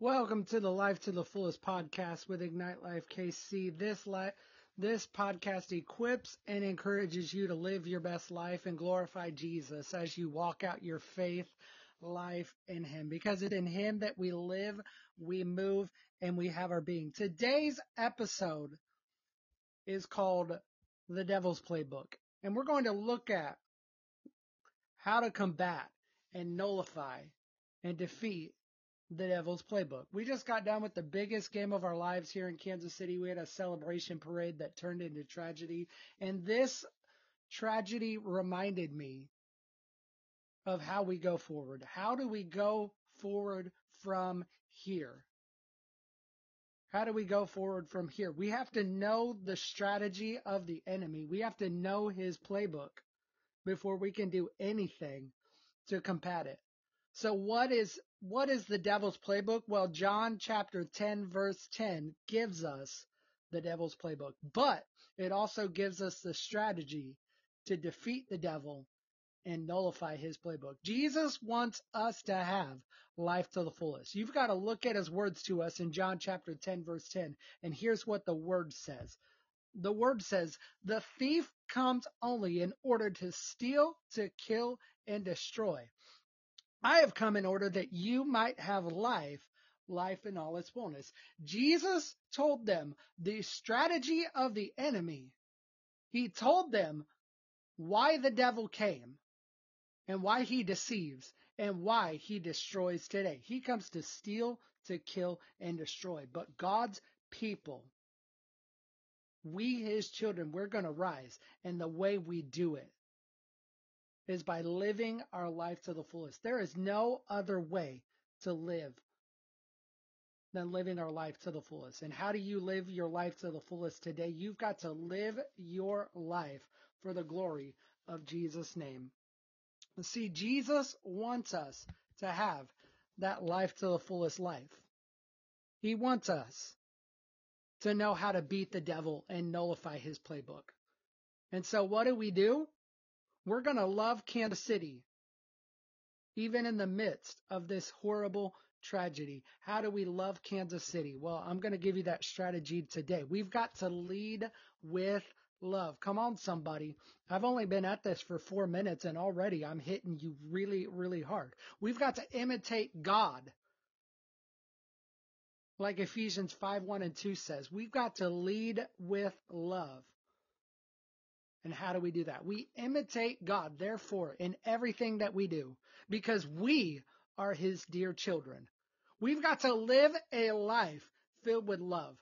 Welcome to the Life to the Fullest podcast with Ignite Life KC. This li- this podcast equips and encourages you to live your best life and glorify Jesus as you walk out your faith life in him because it's in him that we live, we move and we have our being. Today's episode is called The Devil's Playbook and we're going to look at how to combat and nullify and defeat the Devil's Playbook. We just got done with the biggest game of our lives here in Kansas City. We had a celebration parade that turned into tragedy. And this tragedy reminded me of how we go forward. How do we go forward from here? How do we go forward from here? We have to know the strategy of the enemy. We have to know his playbook before we can do anything to combat it. So what is what is the devil's playbook? Well, John chapter 10 verse 10 gives us the devil's playbook, but it also gives us the strategy to defeat the devil and nullify his playbook. Jesus wants us to have life to the fullest. You've got to look at his words to us in John chapter 10 verse 10. And here's what the word says. The word says, the thief comes only in order to steal, to kill, and destroy. I have come in order that you might have life, life in all its fullness. Jesus told them the strategy of the enemy. He told them why the devil came and why he deceives and why he destroys today. He comes to steal, to kill, and destroy. But God's people, we his children, we're going to rise. And the way we do it is by living our life to the fullest. There is no other way to live than living our life to the fullest. And how do you live your life to the fullest today? You've got to live your life for the glory of Jesus' name. See, Jesus wants us to have that life to the fullest life. He wants us to know how to beat the devil and nullify his playbook. And so what do we do? We're going to love Kansas City, even in the midst of this horrible tragedy. How do we love Kansas City? Well, I'm going to give you that strategy today. We've got to lead with love. Come on, somebody. I've only been at this for four minutes and already I'm hitting you really, really hard. We've got to imitate God. Like Ephesians 5, 1 and 2 says, we've got to lead with love. And how do we do that? We imitate God, therefore, in everything that we do, because we are His dear children. We've got to live a life filled with love,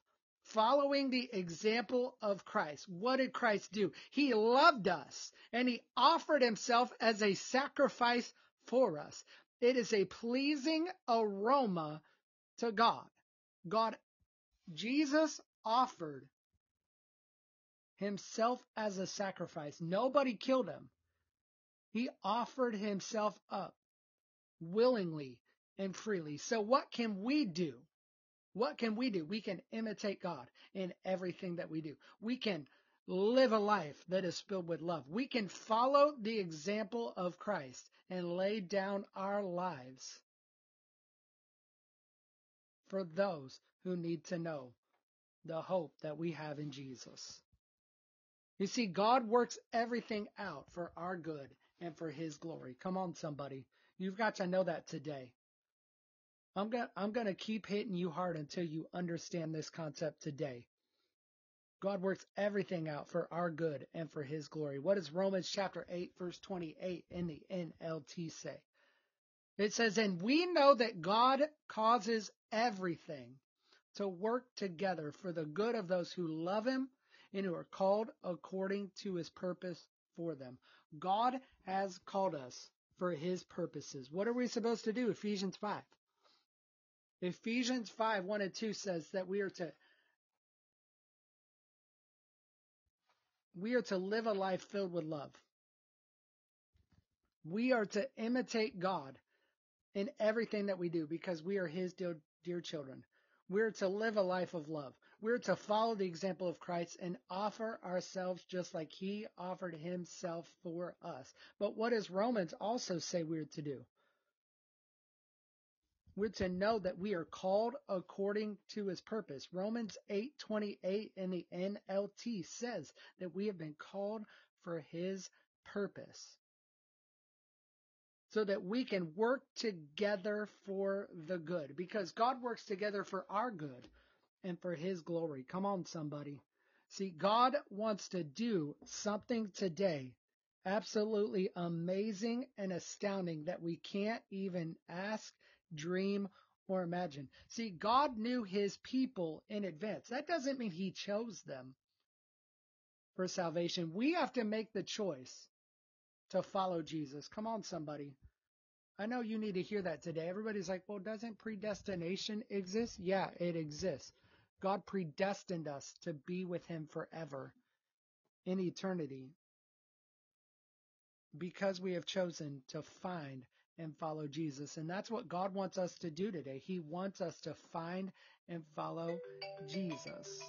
following the example of Christ. What did Christ do? He loved us and He offered Himself as a sacrifice for us. It is a pleasing aroma to God. God, Jesus offered himself as a sacrifice. Nobody killed him. He offered himself up willingly and freely. So what can we do? What can we do? We can imitate God in everything that we do. We can live a life that is filled with love. We can follow the example of Christ and lay down our lives for those who need to know the hope that we have in Jesus. You see, God works everything out for our good and for his glory. Come on, somebody. You've got to know that today. I'm going I'm going to keep hitting you hard until you understand this concept today. God works everything out for our good and for his glory. What does Romans chapter 8 verse 28 in the NLT say? It says, and we know that God causes everything to work together for the good of those who love him and who are called according to his purpose for them. God has called us for his purposes. What are we supposed to do? Ephesians 5. Ephesians 5, 1 and 2 says that we are to we are to live a life filled with love. We are to imitate God in everything that we do because we are his dear, dear children. We're to live a life of love. We're to follow the example of Christ and offer ourselves just like he offered himself for us. But what does Romans also say we're to do? We're to know that we are called according to his purpose. Romans 8:28 in the NLT says that we have been called for his purpose. So that we can work together for the good because God works together for our good and for his glory. Come on somebody. See, God wants to do something today absolutely amazing and astounding that we can't even ask, dream, or imagine. See, God knew his people in advance. That doesn't mean he chose them for salvation. We have to make the choice to follow Jesus. Come on, somebody. I know you need to hear that today. Everybody's like, well, doesn't predestination exist? Yeah, it exists. God predestined us to be with him forever in eternity because we have chosen to find and follow Jesus. And that's what God wants us to do today. He wants us to find and follow Jesus.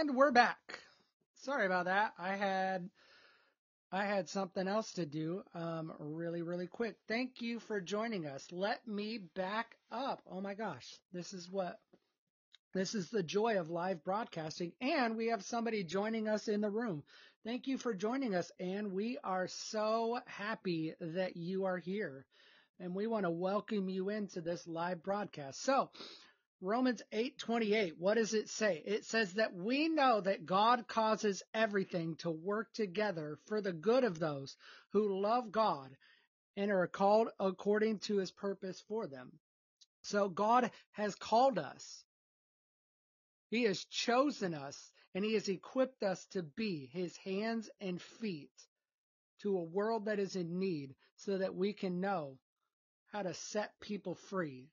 And we're back. Sorry about that. I had I had something else to do um, really, really quick. Thank you for joining us. Let me back up. Oh my gosh, this is what this is the joy of live broadcasting, and we have somebody joining us in the room. Thank you for joining us, and we are so happy that you are here. And we want to welcome you into this live broadcast. So, Romans 8:28, what does it say? It says that we know that God causes everything to work together for the good of those who love God and are called according to his purpose for them. So God has called us. He has chosen us and he has equipped us to be his hands and feet to a world that is in need so that we can know how to set people free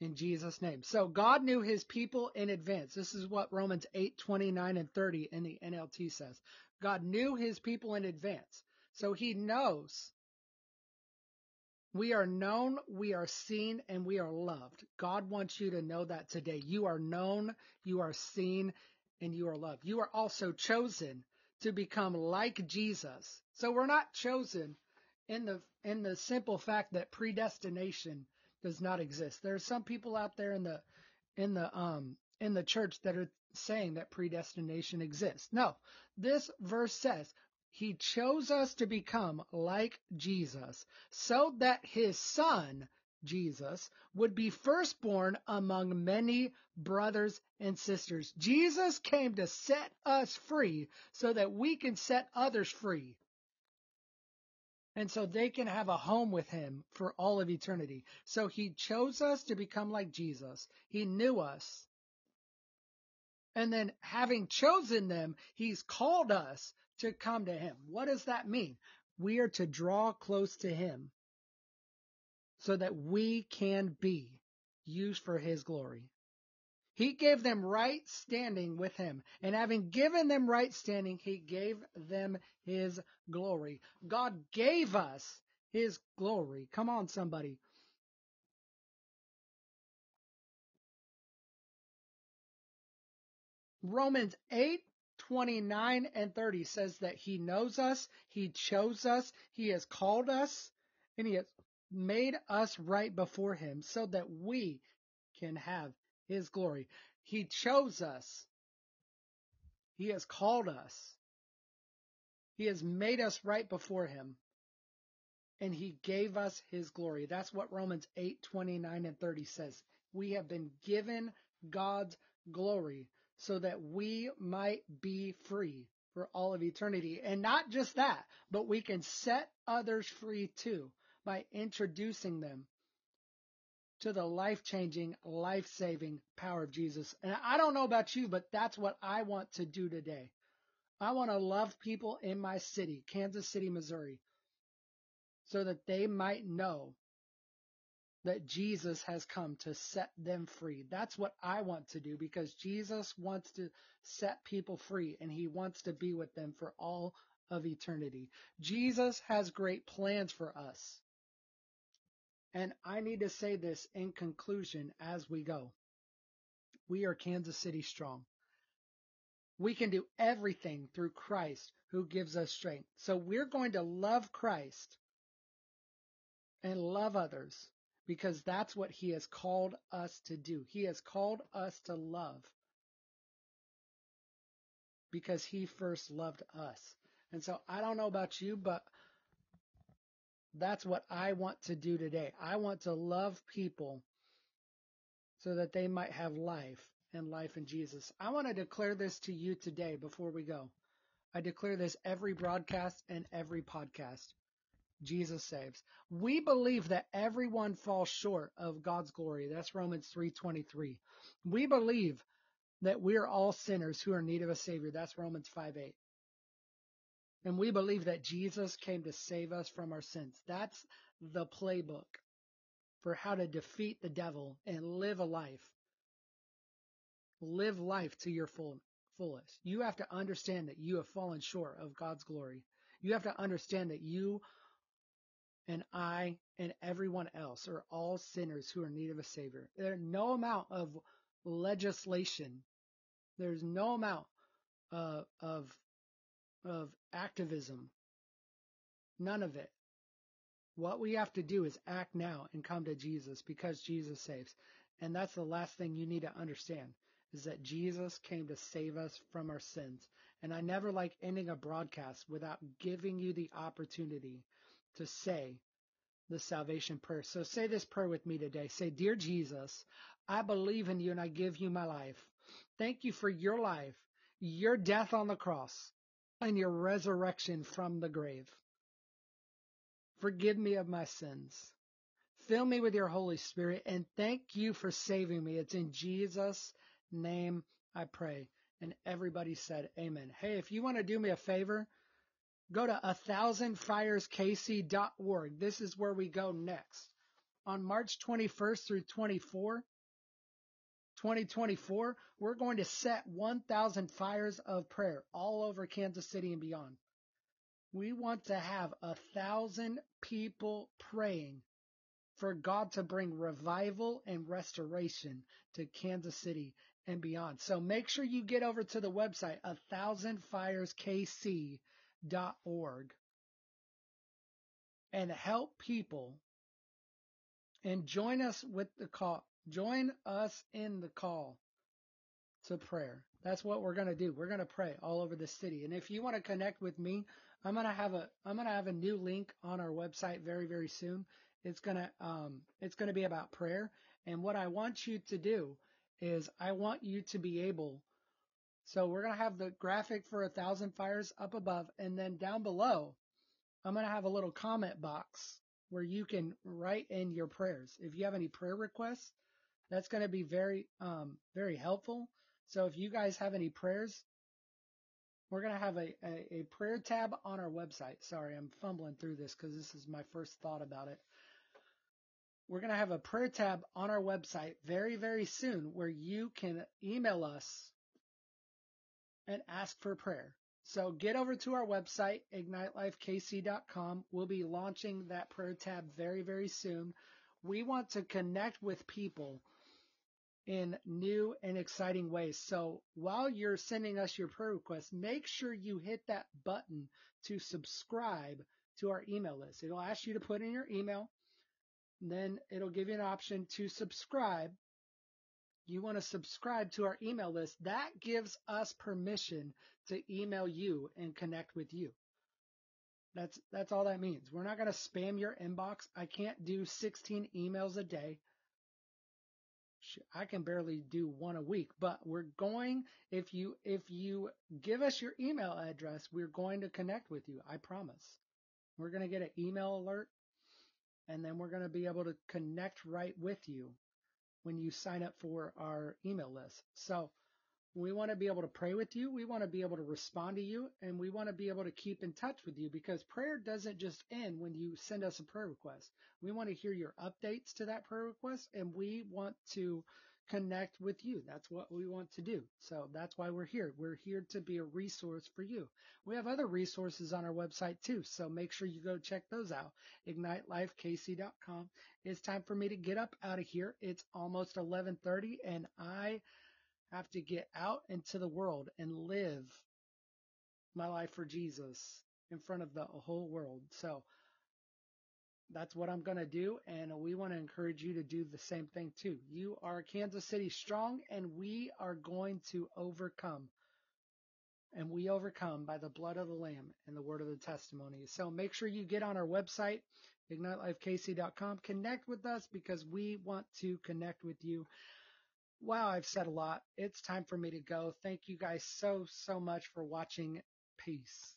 in Jesus' name. So God knew his people in advance. This is what Romans 8, 29 and 30 in the NLT says. God knew his people in advance. So he knows we are known, we are seen, and we are loved. God wants you to know that today. You are known, you are seen, and you are loved. You are also chosen to become like Jesus So we're not chosen in the in the simple fact that predestination does not exist. There are some people out there in the in the um in the church that are saying that predestination exists. No, this verse says he chose us to become like Jesus so that his son Jesus would be firstborn among many brothers and sisters. Jesus came to set us free so that we can set others free. And so they can have a home with him for all of eternity. So he chose us to become like Jesus. He knew us. And then having chosen them, he's called us to come to him. What does that mean? We are to draw close to him so that we can be used for his glory. He gave them right standing with him. And having given them right standing, he gave them his glory. God gave us his glory. Come on, somebody. Romans 8, 29 and 30 says that he knows us, he chose us, he has called us, and he has made us right before him so that we can have his glory. He chose us. He has called us. He has made us right before him. And he gave us his glory. That's what Romans 8, 29 and 30 says. We have been given God's glory so that we might be free for all of eternity. And not just that, but we can set others free too by introducing them to the life changing, life saving power of Jesus. And I don't know about you, but that's what I want to do today. I want to love people in my city, Kansas City, Missouri, so that they might know that Jesus has come to set them free. That's what I want to do because Jesus wants to set people free and he wants to be with them for all of eternity. Jesus has great plans for us. And I need to say this in conclusion as we go. We are Kansas City strong. We can do everything through Christ who gives us strength. So we're going to love Christ and love others because that's what he has called us to do. He has called us to love because he first loved us. And so I don't know about you, but that's what I want to do today. I want to love people so that they might have life and life in Jesus. I want to declare this to you today before we go. I declare this every broadcast and every podcast. Jesus saves. We believe that everyone falls short of God's glory. That's Romans 3:23. We believe that we're all sinners who are in need of a savior. That's Romans 5:8. And we believe that Jesus came to save us from our sins. That's the playbook for how to defeat the devil and live a life. Live life to your full, fullest. You have to understand that you have fallen short of God's glory. You have to understand that you and I and everyone else are all sinners who are in need of a savior. There's no amount of legislation. There's no amount uh, of of activism. None of it. What we have to do is act now and come to Jesus because Jesus saves. And that's the last thing you need to understand is that Jesus came to save us from our sins. And I never like ending a broadcast without giving you the opportunity to say the salvation prayer. So say this prayer with me today. Say, Dear Jesus, I believe in you and I give you my life. Thank you for your life, your death on the cross, and your resurrection from the grave. Forgive me of my sins. Fill me with your Holy Spirit and thank you for saving me. It's in Jesus' name I pray. And everybody said amen. Hey, if you want to do me a favor, go to a thousandfireskc.org. This is where we go next. On March 21st through 24, 2024, we're going to set 1,000 fires of prayer all over Kansas City and beyond. We want to have a thousand people praying for God to bring revival and restoration to Kansas City and beyond. So make sure you get over to the website, a thousandfireskc.org and help people and join us with the call. Join us in the call to prayer. That's what we're going to do. We're going to pray all over the city. And if you want to connect with me, I'm going to have a I'm going to have a new link on our website very very soon. It's going to um it's going to be about prayer. And what I want you to do is I want you to be able so we're going to have the graphic for a thousand fires up above and then down below I'm going to have a little comment box where you can write in your prayers. If you have any prayer requests, that's going to be very, um, very helpful. So if you guys have any prayers, we're going to have a, a, a, prayer tab on our website. Sorry, I'm fumbling through this because this is my first thought about it. We're going to have a prayer tab on our website very, very soon where you can email us and ask for prayer. So get over to our website, ignitelifekc.com. We'll be launching that prayer tab very, very soon. We want to connect with people in new and exciting ways. So while you're sending us your prayer requests, make sure you hit that button to subscribe to our email list. It'll ask you to put in your email. Then it'll give you an option to subscribe you want to subscribe to our email list, that gives us permission to email you and connect with you. That's that's all that means. We're not going to spam your inbox. I can't do 16 emails a day. I can barely do one a week, but we're going if you if you give us your email address, we're going to connect with you. I promise. We're going to get an email alert and then we're going to be able to connect right with you when you sign up for our email list. So we want to be able to pray with you. We want to be able to respond to you and we want to be able to keep in touch with you because prayer doesn't just end when you send us a prayer request. We want to hear your updates to that prayer request and we want to connect with you. That's what we want to do. So that's why we're here. We're here to be a resource for you. We have other resources on our website too. So make sure you go check those out. IgniteLifeKC.com. It's time for me to get up out of here. It's almost 1130 and I have to get out into the world and live my life for Jesus in front of the whole world. So that's what I'm going to do. And we want to encourage you to do the same thing too. You are Kansas City strong and we are going to overcome. And we overcome by the blood of the Lamb and the word of the testimony. So make sure you get on our website, ignitelifekc.com. Connect with us because we want to connect with you. Wow, I've said a lot. It's time for me to go. Thank you guys so, so much for watching. Peace.